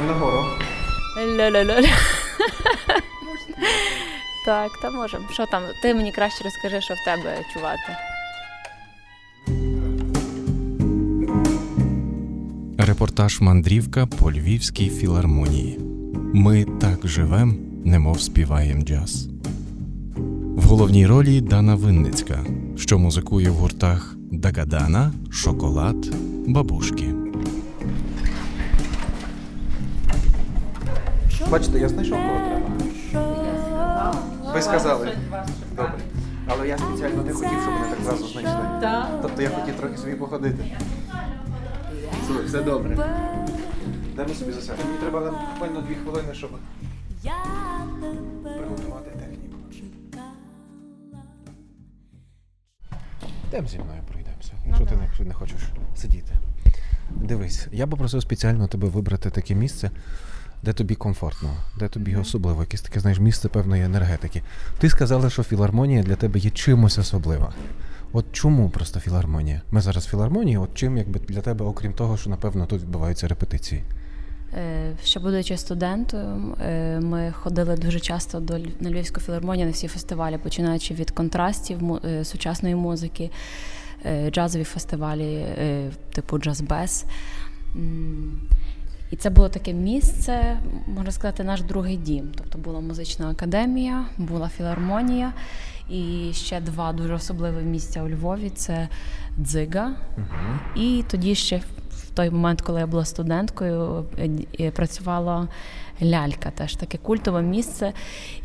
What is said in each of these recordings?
Йдемо нагору. Ля-ля-ля. Так, та можемо. Що там? Ти мені краще розкажи, що в тебе чувати. Репортаж Мандрівка по Львівській філармонії. Ми так живем, немов співаєм джаз. В головній ролі Дана Винницька, що музикує в гуртах Дагадана, Шоколад, Бабушки. Бачите, я знайшов кого треба. Ви сказали. Добре. Але я спеціально не хотів, щоб мене так зразу знайшли. Тобто я хотів трохи собі походити. Слухай, все добре. Даймо собі за себе. Мені треба буквально дві хвилини, щоб приготувати техніку. Йдемо зі мною пройдемося, якщо ти не, не хочеш сидіти. Дивись, я би просив спеціально тебе вибрати таке місце, де тобі комфортно, де тобі особливо, якесь таке, знаєш, місце певної енергетики. Ти сказала, що філармонія для тебе є чимось особлива. От чому просто філармонія? Ми зараз в філармонії, от чим якби для тебе, окрім того, що напевно тут відбуваються репетиції? Е, Ще будучи студентом, е, ми ходили дуже часто до на Львівську філармонію на всі фестивалі, починаючи від контрастів е, сучасної музики, джазові фестивалі, типу джаз-без. І це було таке місце, можна сказати, наш другий дім. Тобто була музична академія, була філармонія, і ще два дуже особливі місця у Львові це дзига. І тоді ще в той момент, коли я була студенткою, працювала лялька, теж таке культове місце.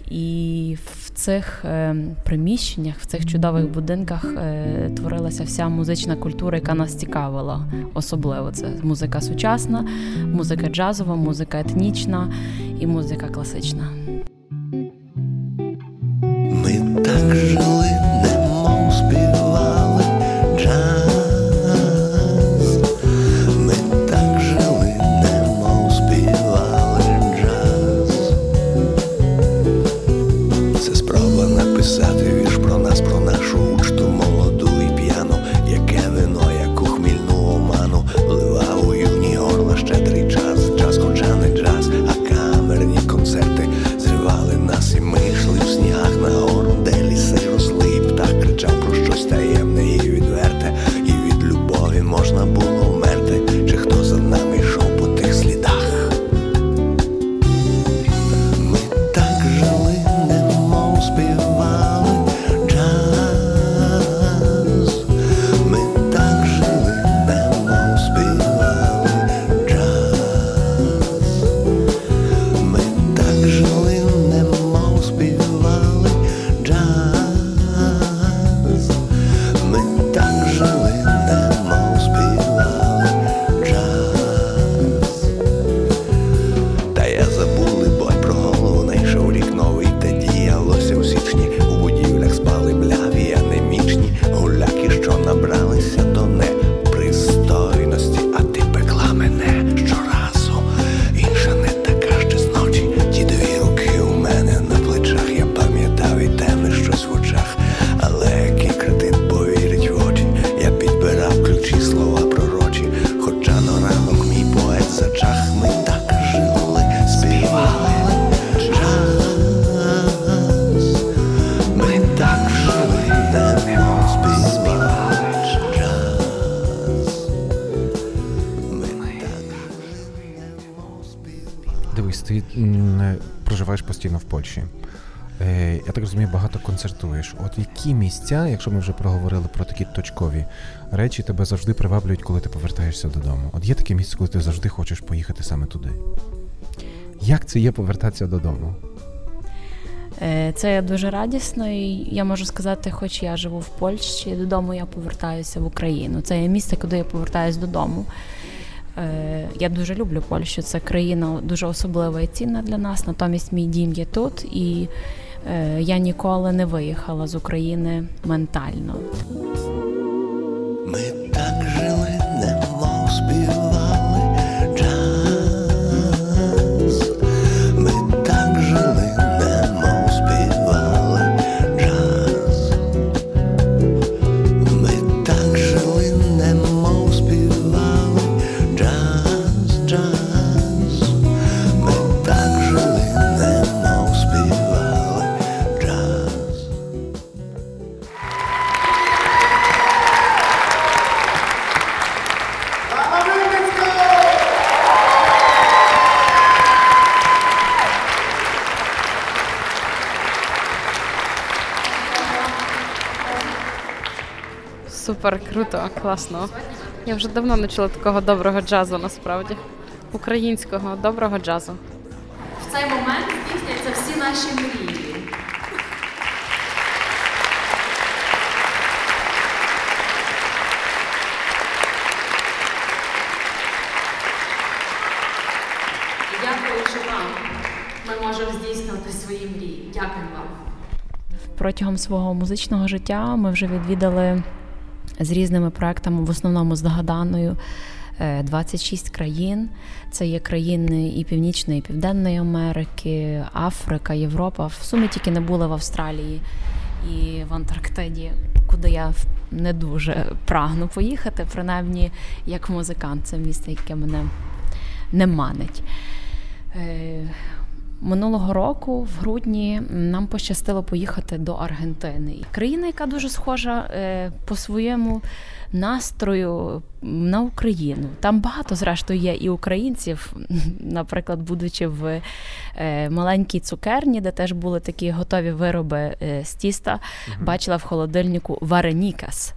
І в цих е, приміщеннях, в цих чудових будинках е, творилася вся музична культура, яка нас цікавила. Особливо це музика сучасна, музика джазова, музика етнічна і музика класична. Ми так жили, в Польщі. Е, я так розумію, багато концертуєш. От які місця, якщо ми вже проговорили про такі точкові речі, тебе завжди приваблюють, коли ти повертаєшся додому. От є таке місце, коли ти завжди хочеш поїхати саме туди. Як це є повертатися додому? Е, Це дуже радісно, і я можу сказати, хоч я живу в Польщі, додому я повертаюся в Україну. Це є місце, куди я повертаюся додому. Е, Я дуже люблю Польщу. Це країна дуже особлива і цінна для нас. Натомість мій дім є тут, і е, я ніколи не виїхала з України ментально. Ми так жили, круто, класно. Я вже давно не чула такого доброго джазу насправді. Українського доброго джазу. В цей момент здійсняться всі наші мрії. І Дякуючи вам, ми можемо здійснювати свої мрії. Дякую вам. Протягом свого музичного життя ми вже відвідали з різними проектами, в основному з Догаданою, е, 26 країн. Це є країни і Північної, і Південної Америки, Африка, Європа. В сумі тільки не були в Австралії і в Антарктиді, куди я не дуже прагну поїхати, принаймні як музикант. Це місце, яке мене не манить. Минулого року, в грудні, нам пощастило поїхати до Аргентини. Країна, яка дуже схожа е, по своєму настрою на Україну. Там багато, зрештою, є і українців, наприклад, будучи в е, маленькій цукерні, де теж були такі готові вироби е, з тіста, бачила в холодильнику варенікас.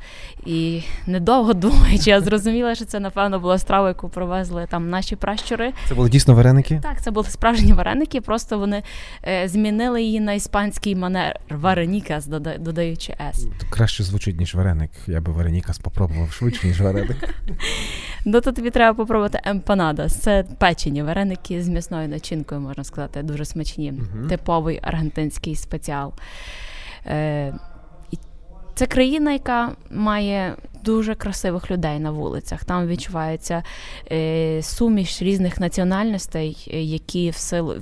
І недовго думаючи, я зрозуміла, що це, напевно, була страва, яку привезли там наші пращури. Це були дійсно вареники? Так, це були справжні вареники, просто вони е, змінили її на іспанський манер варенікас, дода- додаючи с. Краще звучить, ніж вареник. Я би варенікас спробував швидше, ніж вареник. Ну то тобі треба попробувати емпанадас. Це печені вареники з м'ясною начинкою, можна сказати, дуже смачні. Мгм. Типовий аргентинський спеціал. Е, це країна, яка має дуже красивих людей на вулицях. Там відчувається е, суміш різних національностей, е, які в силу.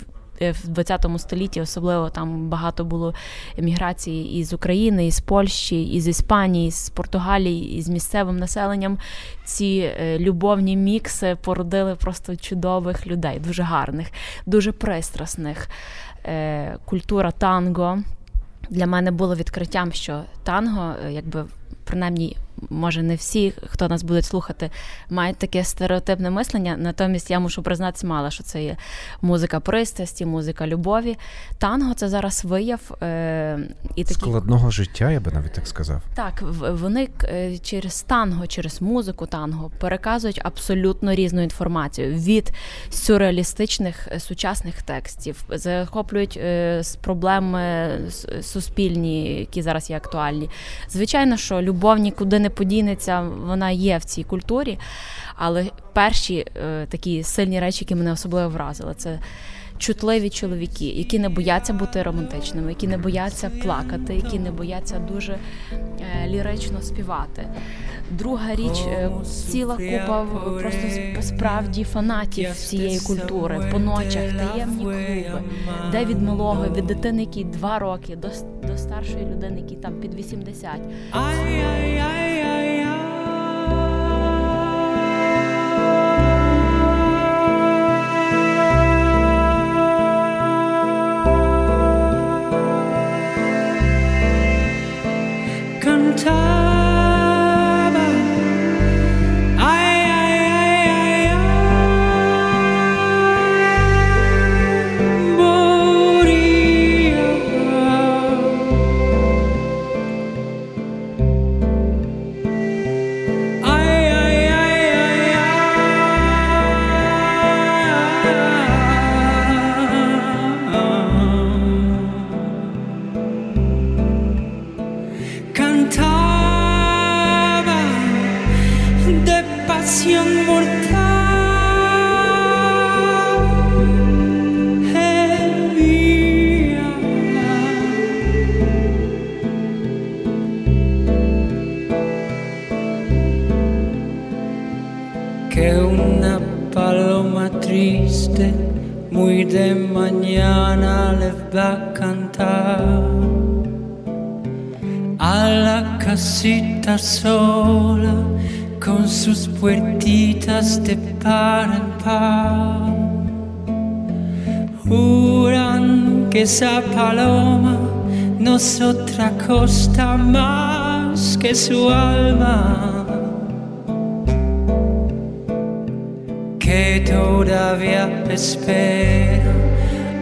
Е, В 20 столітті особливо там багато було еміграції із України, із Польщі, із Іспанії, з Португалії, із місцевим населенням. Ці е, любовні мікси породили просто чудових людей, дуже гарних, дуже пристрасних. Е, Культура танго для мене було відкриттям, що танго, якби принаймні, може, не всі, хто нас буде слухати, мають таке стереотипне мислення. Натомість я мушу признатися мало, що це є музика пристрасті, музика любові. Танго це зараз вияв е, і такі Складного життя, я би навіть так сказав. так, вони е, через танго, через музику танго переказують абсолютно різну інформацію від сюрреалістичних е, сучасних текстів, захоплюють е, з проблеми суспільні, які зараз є актуальні. Звичайно, що любов нікуди не подінеться, вона є в цій культурі, але перші е, такі сильні речі, які мене особливо вразили, це. Чутливі чоловіки, які не бояться бути романтичними, які не бояться плакати, які не бояться дуже е, лірично співати. Друга річ, е, ціла купа просто сп- справді фанатів цієї культури. По ночах, таємні клуби, де від малого, від дитини, якій два роки, до, до старшої людини, які там під 80. Esa paloma no es otra cosa más que su alma. Que todavía espera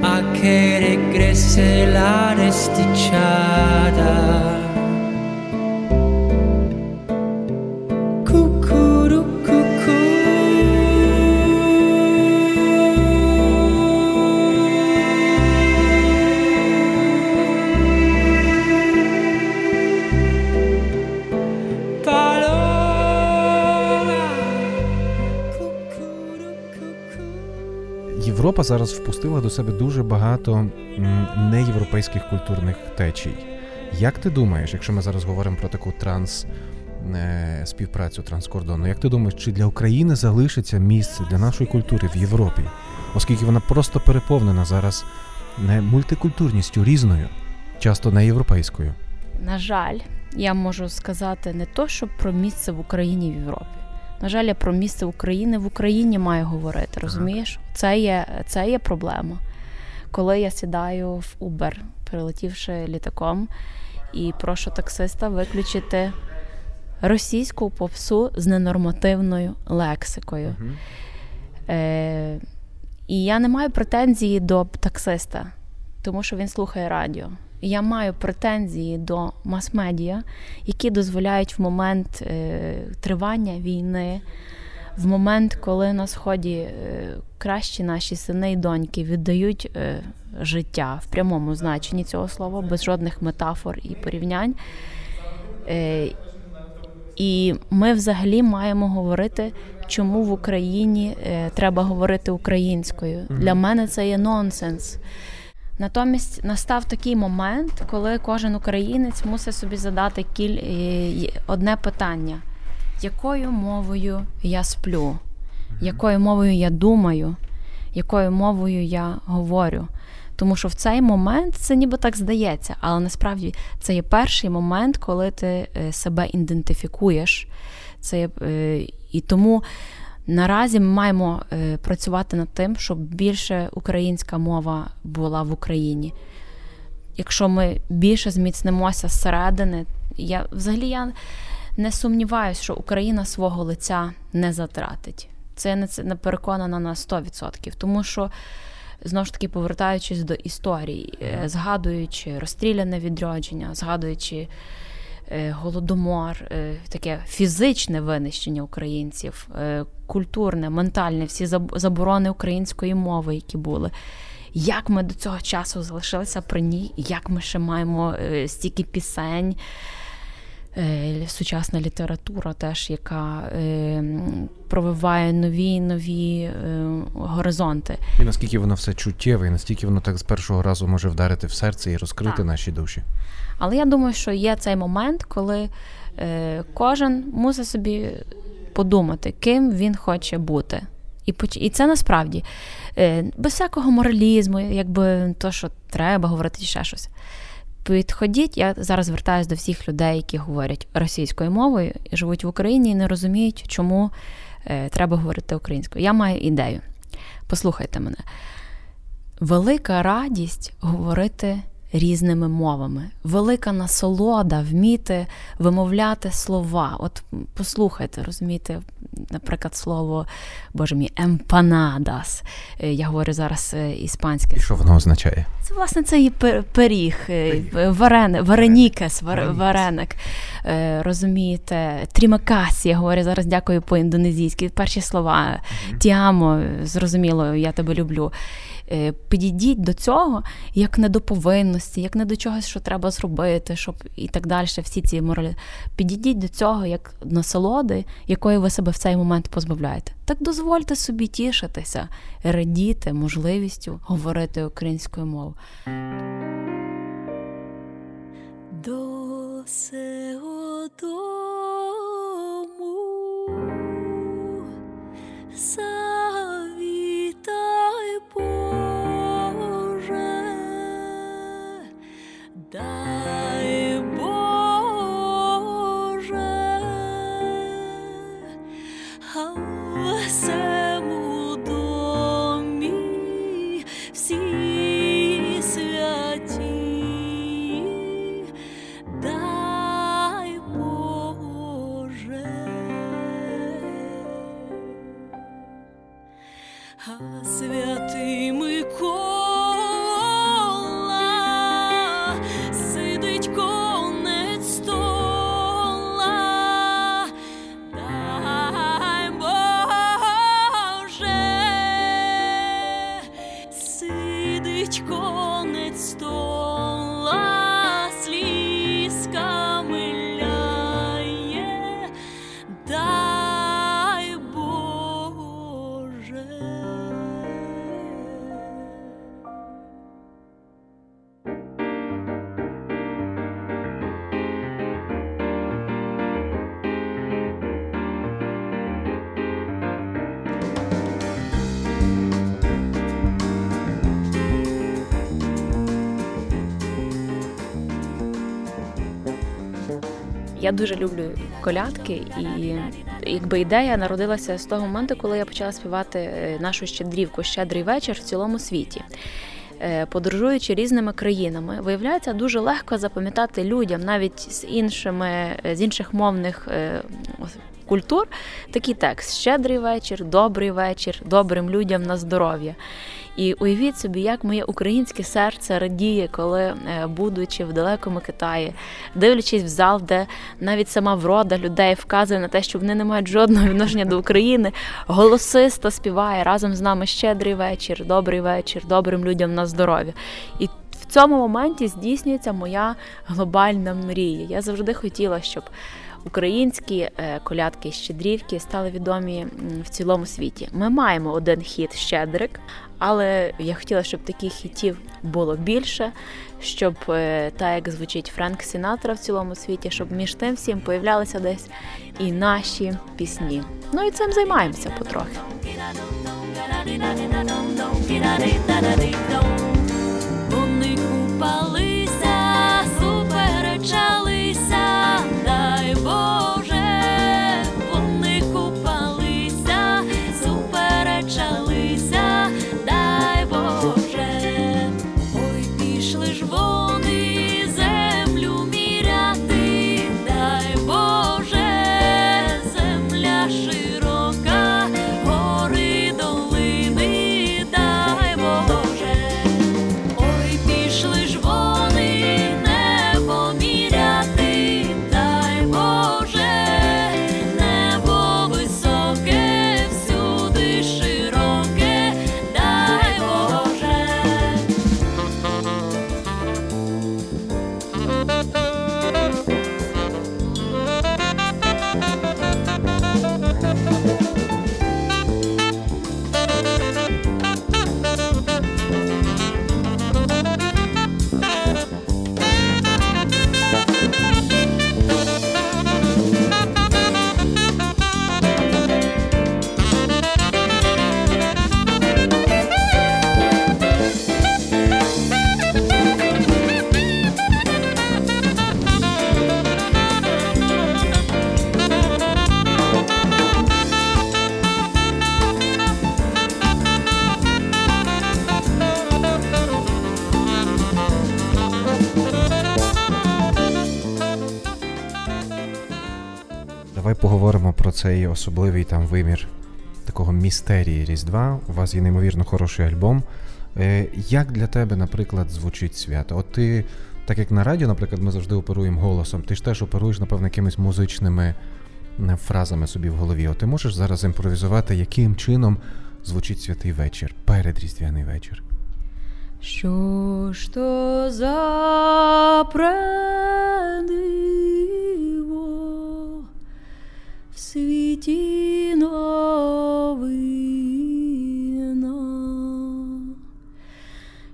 a que regrese la desdichada. Зараз впустила до себе дуже багато неєвропейських культурних течій. Як ти думаєш, якщо ми зараз говоримо про таку транс е, співпрацю транскордонну, як ти думаєш, чи для України залишиться місце для нашої культури в Європі, оскільки вона просто переповнена зараз не мультикультурністю різною, часто не європейською? На жаль, я можу сказати не то, що про місце в Україні в Європі. На жаль, я про місце України в Україні маю говорити. Розумієш? Це є, це є проблема. Коли я сідаю в Uber, прилетівши літаком, і прошу таксиста виключити російську попсу з ненормативною лексикою. Е, і я не маю претензії до таксиста, тому що він слухає радіо. І Я маю претензії до мас-медіа, які дозволяють в момент е, тривання війни, в момент, коли на сході е, кращі наші сини і доньки віддають е, життя в прямому значенні цього слова, без жодних метафор і порівнянь. Е, і ми взагалі маємо говорити, чому в Україні е, треба говорити українською. Для мене це є нонсенс. Натомість настав такий момент, коли кожен українець мусить собі задати кіль... одне питання: якою мовою я сплю, якою мовою я думаю, якою мовою я говорю. Тому що в цей момент це ніби так здається, але насправді це є перший момент, коли ти е, себе ідентифікуєш. Це є, е, і тому наразі ми маємо е, працювати над тим, щоб більше українська мова була в Україні. Якщо ми більше зміцнимося зсередини, я взагалі я не сумніваюся, що Україна свого лиця не затратить. Це я не, це не переконана на 100%. Тому що знову ж таки повертаючись до історії, е, згадуючи розстріляне відродження, згадуючи е, голодомор, таке фізичне винищення українців, культурне, ментальне, всі заборони української мови, які були. Як ми до цього часу залишилися при ній, як ми ще маємо е, стільки пісень, е, сучасна література, теж, яка е, провиває нові нові е, горизонти. І наскільки воно все чуттєве, і наскільки воно так з першого разу може вдарити в серце і розкрити Так. наші душі. Але я думаю, що є цей момент, коли е, кожен мусить собі подумати, ким він хоче бути. І, і це насправді е, без всякого моралізму, якби то, що треба говорити, ще щось. Підходіть, я зараз звертаюся до всіх людей, які говорять російською мовою, і живуть в Україні і не розуміють, чому е, треба говорити українською. Я маю ідею. Послухайте мене. Велика радість говорити різними мовами, велика насолода вміти вимовляти слова. От послухайте, розумієте, наприклад, слово Боже мій, емпанадас. Е, Я говорю зараз е, іспанське І що воно означає? це власне це і пиріг, е, варене, варенікес, вареник. Розумієте, трімакасі, я говорю зараз дякую по-індонезійськи. Перші слова тіамо, зрозуміло, я тебе люблю. Е, Підійдіть до цього як не до повинності, як не до чогось, що треба зробити, щоб і так далі. Всі ці моралі. Підійдіть до цього як насолоди, якої ви себе в цей момент позбавляєте. Так дозвольте собі тішитися, радіти можливістю говорити українською мовою. До сего дому А дуже люблю колядки, і якби ідея народилася з того моменту, коли я почала співати е, нашу щедрівку Щедрий вечір в цілому світі. Е, Подорожуючи різними країнами, виявляється дуже легко запам'ятати людям, навіть з іншими е, з інших мовних культур, такий текст: Щедрий вечір, добрий вечір, добрим людям на здоров'я. І уявіть собі, як моє українське серце радіє, коли, е, будучи в далекому Китаї, дивлячись в зал, де навіть сама врода людей вказує на те, що вони не мають жодного відношення до України, голосисто співає разом з нами щедрий вечір, добрий вечір, добрим людям на здоров'я. І в цьому моменті здійснюється моя глобальна мрія. Я завжди хотіла, щоб українські е, колядки щедрівки стали відомі в цілому світі. Ми маємо один хіт Щедрик, але я хотіла, щоб таких хітів було більше, щоб е, так як звучить Френк Сінатра в цілому світі, щоб між тим всім появлялися десь і наші пісні. Ну і цим займаємося потрохи. Вони купалися, суперечалися, дай Давай поговоримо про цей особливий там вимір такого містерії Різдва. У вас є неймовірно хороший альбом. Е, Як для тебе, наприклад, звучить свято? От ти, так як на радіо, наприклад, ми завжди оперуємо голосом, ти ж теж оперуєш, напевно, якимись музичними е, фразами собі в голові. От ти можеш зараз імпровізувати, яким чином звучить святий вечір, передріздвяний вечір. Що ж то за предиво в світі новина,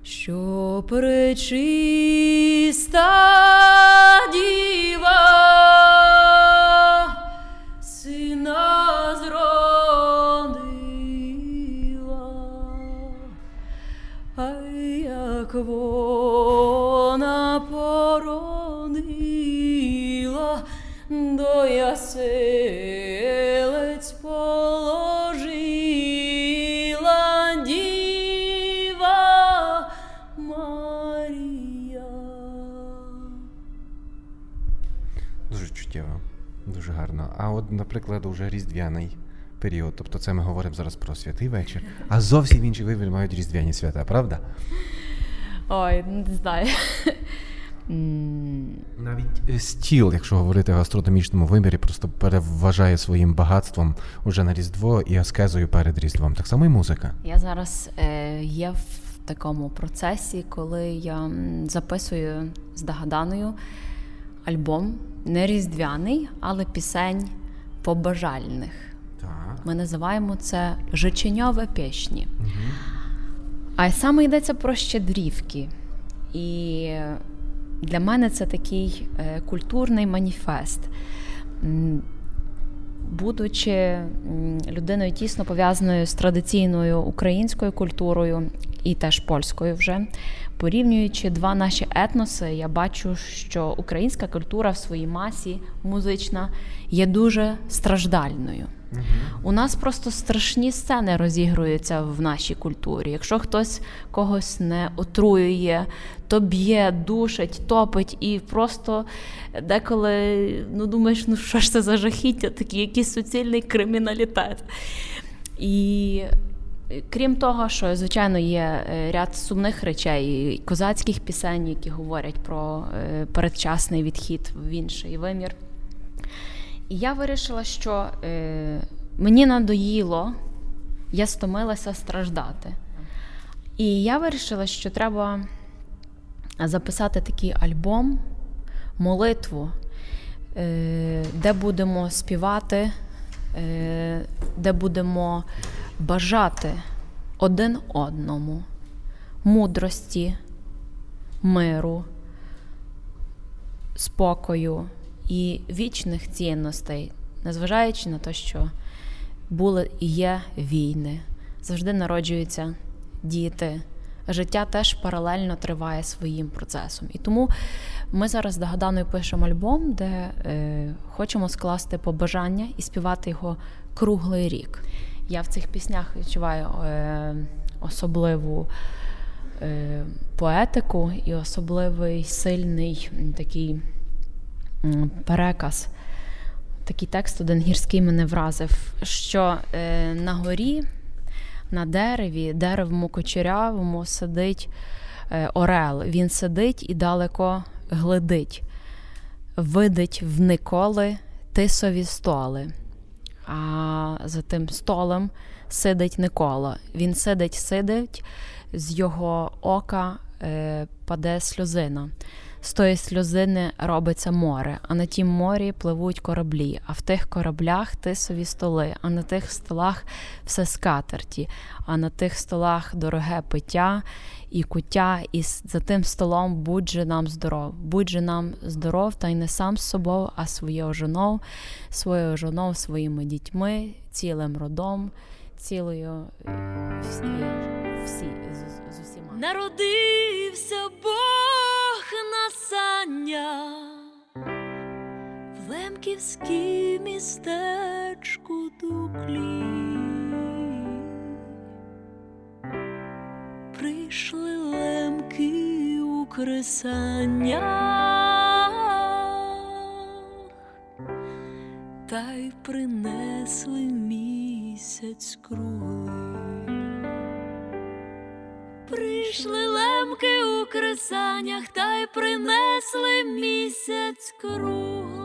що пречиста діва сина зродила. А як вона породила, до яселець Дуже чуттєво, дуже гарно. А от, наприклад, уже різдвяний період. Тобто це ми говоримо зараз про святий вечір, а зовсім інший вибір мають різдвяні свята, правда? Ой, не знаю. Навіть е, стіл, якщо говорити в гастрономічному вимірі, просто переважає своїм багатством уже на Різдво і аскезою перед Різдвом. Так само і музика. Я зараз е, є в такому процесі, коли я записую з Дагаданою альбом не різдвяний, але пісень побажальних. Так. Ми називаємо це жиченьове пісні. А саме йдеться про щедрівки. І для мене це такий е, культурний маніфест. Будучи людиною тісно пов'язаною з традиційною українською культурою і теж польською вже, порівнюючи два наші етноси, я бачу, що українська культура в своїй масі музична є дуже страждальною. У нас просто страшні сцени розігруються в нашій культурі. Якщо хтось когось не отруює, то б'є, душить, топить і просто деколи ну думаєш, ну що ж це за жахіття, такий якийсь суцільний криміналітет. І крім того, що звичайно є е, ряд сумних речей, козацьких пісень, які говорять про е, передчасний відхід в інший вимір. І я вирішила, що е, мені надоїло, я стомилася страждати. І я вирішила, що треба записати такий альбом, молитву, де будемо співати, де будемо бажати один одному мудрості, миру, спокою і вічних цінностей, незважаючи на те, що були і є війни, завжди народжуються діти. Життя теж паралельно триває своїм процесом. І тому ми зараз з Дагаданою пишемо альбом, де е, хочемо скласти побажання і співати його круглий рік. Я в цих піснях відчуваю е, особливу е, поетику і особливий сильний такий переказ. Такий текст один гірський мене вразив, що е, на горі, на дереві, деревому кочерявому сидить е, Орел. Він сидить і далеко глядить, видить в Николи тисові столи. А за тим столом сидить Никола. Він сидить, сидить, з його ока е, паде сльозина. З тої сльозини робиться море, а на тім морі пливуть кораблі, а в тих кораблях тисові столи, а на тих столах все скатерті, а на тих столах дороге пиття і куття, і за тим столом будь же нам здоров, будь же нам здоров, та й не сам з собою, а своєю жоною, своєю жоною, своїми дітьми, цілим родом, цілою всі, всі з, з усіма. Народився Бог на саня в Лемківській містечку Дуклі. Прийшли лемки у кресаннях та й принесли місяць круглий. Прийшли лемки у кресаннях та й принесли місяць круглий.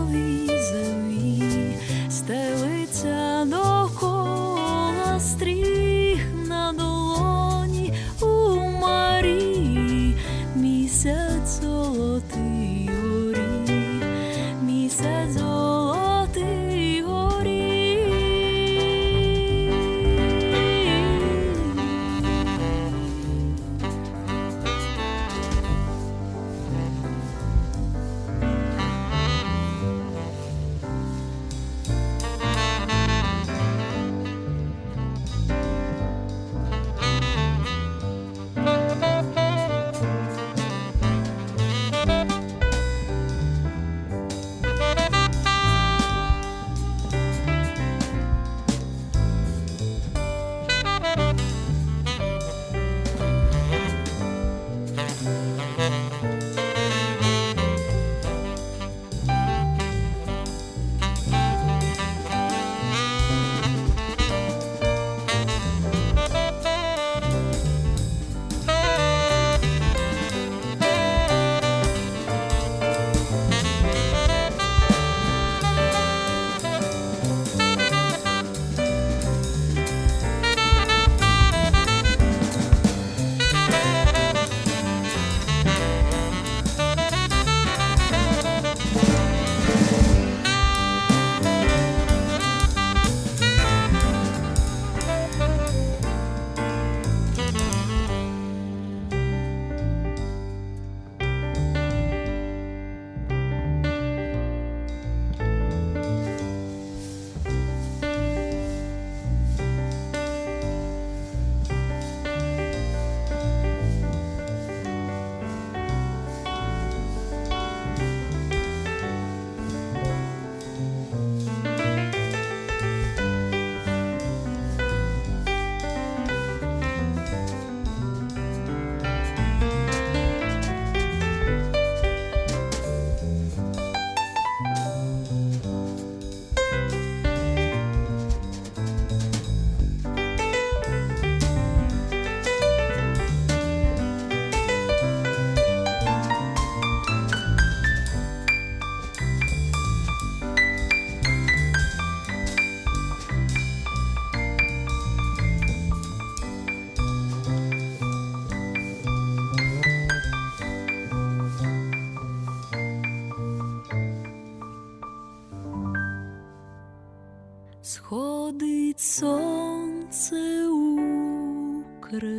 У сньовій землі стелиться довкола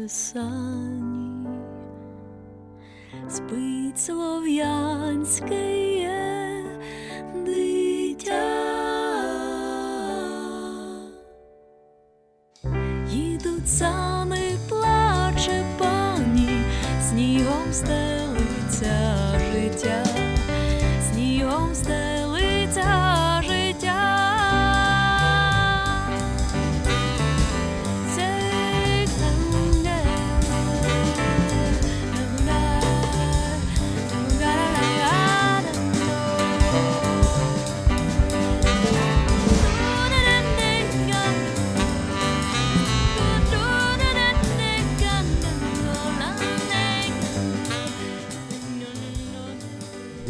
кресані, спить слов'янське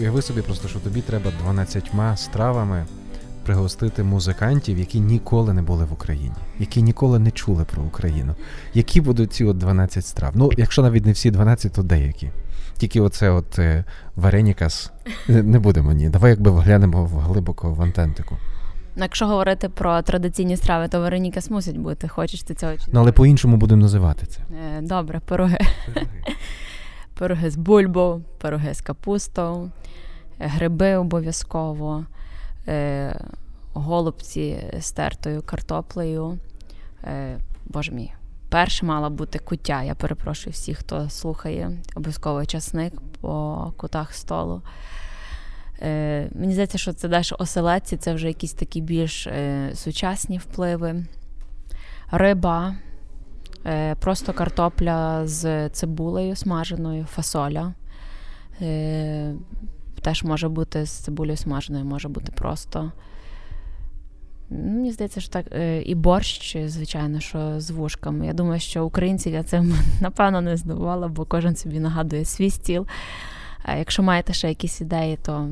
Уяви собі просто, що тобі треба 12 стравами пригостити музикантів, які ніколи не були в Україні, які ніколи не чули про Україну. Які будуть ці от 12 страв? Ну, якщо навіть не всі 12, то деякі. Тільки оце от е, варенікас не будемо ні. Давай якби вглянемо в глибоко в антентику. Ну, Якщо говорити про традиційні страви, то Вероніка мусить бути. Хочеш ти цього чи Ну, але по-іншому будемо називати це. Е, Добре, пироги. Пироги з бульбою, пироги з капустою, гриби обов'язково, е, голубці з тертою картоплею. Е, Боже мій, перше мала бути куття. Я перепрошую всіх, хто слухає, обов'язково часник по кутах столу. Е, Мені здається, що це далі оселедці, це вже якісь такі більш е, сучасні впливи. Риба, е, просто картопля з цибулею смаженою, фасоля. Е, теж може бути з цибулею смаженою, може бути просто. Ну, Мені здається, що так. е, І борщ, звичайно, що з вушками. Я думаю, що українців я цим напевно не здивувала, бо кожен собі нагадує свій стіл. А якщо маєте ще якісь ідеї, то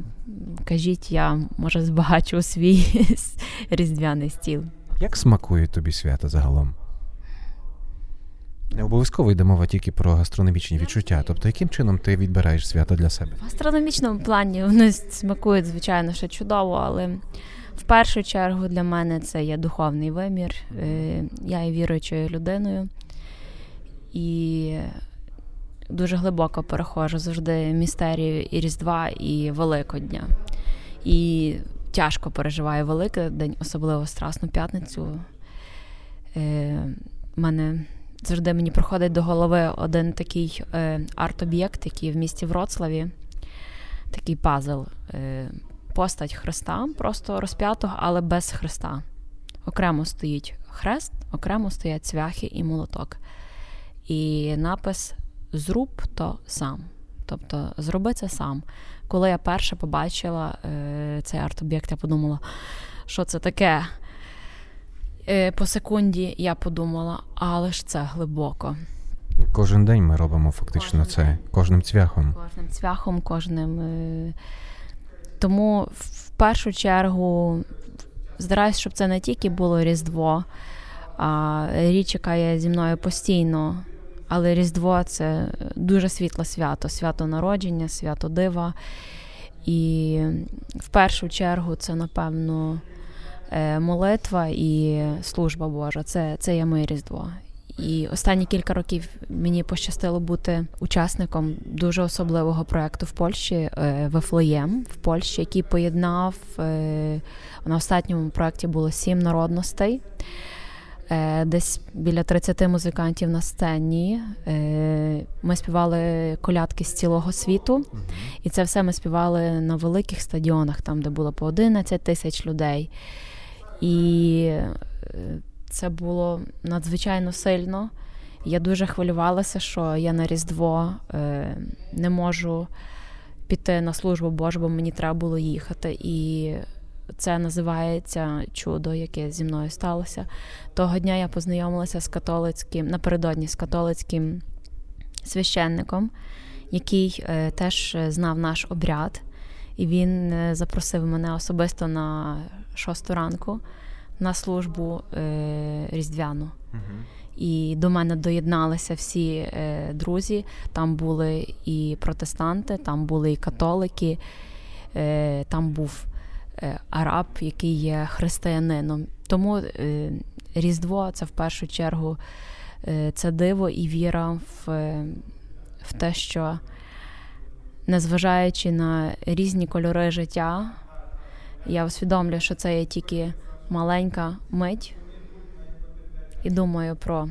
кажіть, я може збагачу свій різдвяний стіл. Як смакує тобі свято загалом? Не обов'язково йде мова тільки про гастрономічні відчуття. Тобто, яким чином ти відбираєш свято для себе? В астрономічному плані вони смакують, звичайно, ще чудово, але в першу чергу для мене це є духовний вимір. Е, Я є віруючою людиною і дуже глибоко переходжу завжди містерію і Різдва, і Великодня. І тяжко переживаю Великдень, особливо Страсну п'ятницю. Е, мене завжди мені приходить до голови один такий е, арт-об'єкт, який в місті Вроцлаві, такий пазл. Е, постать Христа, просто розп'ятого, але без Христа. Окремо стоїть хрест, окремо стоять цвяхи і молоток. І напис Зруб то сам. Тобто зроби це сам. Коли я перше побачила е, цей арт-об'єкт, я подумала, що це таке. Е, по секунді я подумала, але ж це глибоко. Кожен день ми робимо фактично Кожен це день. кожним цвяхом. Кожним цвяхом, кожним. е, Тому в першу чергу стараюсь, щоб це не тільки було Різдво, а річ, яка є зі мною постійно. Але Різдво це дуже світле свято, свято народження, свято дива. І в першу чергу це, напевно, молитва і служба Божа. Це, це є моє Різдво. І останні кілька років мені пощастило бути учасником дуже особливого проєкту в Польщі е, Вифлеєм в Польщі, який поєднав е, на останньому проєкті було сім народностей. Е, Десь біля 30 музикантів на сцені. Е, Ми співали колядки з цілого світу, і це все ми співали на великих стадіонах, там, де було по 11 тисяч людей. І е, це було надзвичайно сильно. Я дуже хвилювалася, що я на Різдво е, не можу піти на службу Божу, бо мені треба було їхати. І це називається чудо, яке зі мною сталося. Того дня я познайомилася з католицьким, напередодні з католицьким священником, який е, теж знав наш обряд, і він е, запросив мене особисто на шосту ранку на службу е, різдвяну. І до мене доєдналися всі е, друзі. Там були і протестанти, там були і католики, е, там був е, араб, який є християнином. Тому е, Різдво це в першу чергу е, це диво і віра в, в те, що незважаючи на різні кольори життя, я усвідомлюю, що це є тільки маленька мить, і думаю про,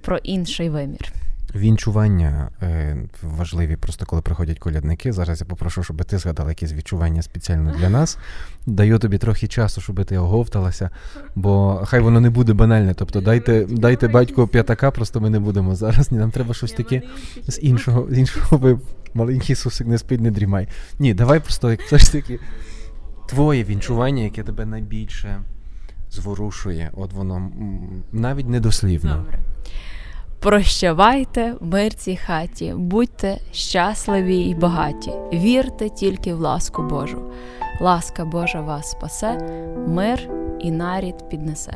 про інший вимір. Вінчування е, важливі, просто коли приходять колядники. Зараз я попрошу, щоб ти згадала якісь відчування спеціально для нас. Даю тобі трохи часу, щоб ти оговталася, бо хай воно не буде банальне. Тобто дайте дайте батьку п'ятака, просто ми не будемо зараз. Ні, нам треба щось таке з іншого, з іншого ви маленький сусик не спить, не дрімай. Ні, давай просто як все ж таки твоє вінчування, яке тебе найбільше зворушує. От воно навіть недослівно. Добре. Прощавайте мир цій хаті, будьте щасливі й багаті, вірте тільки в ласку Божу. Ласка Божа вас спасе, мир і нарід піднесе.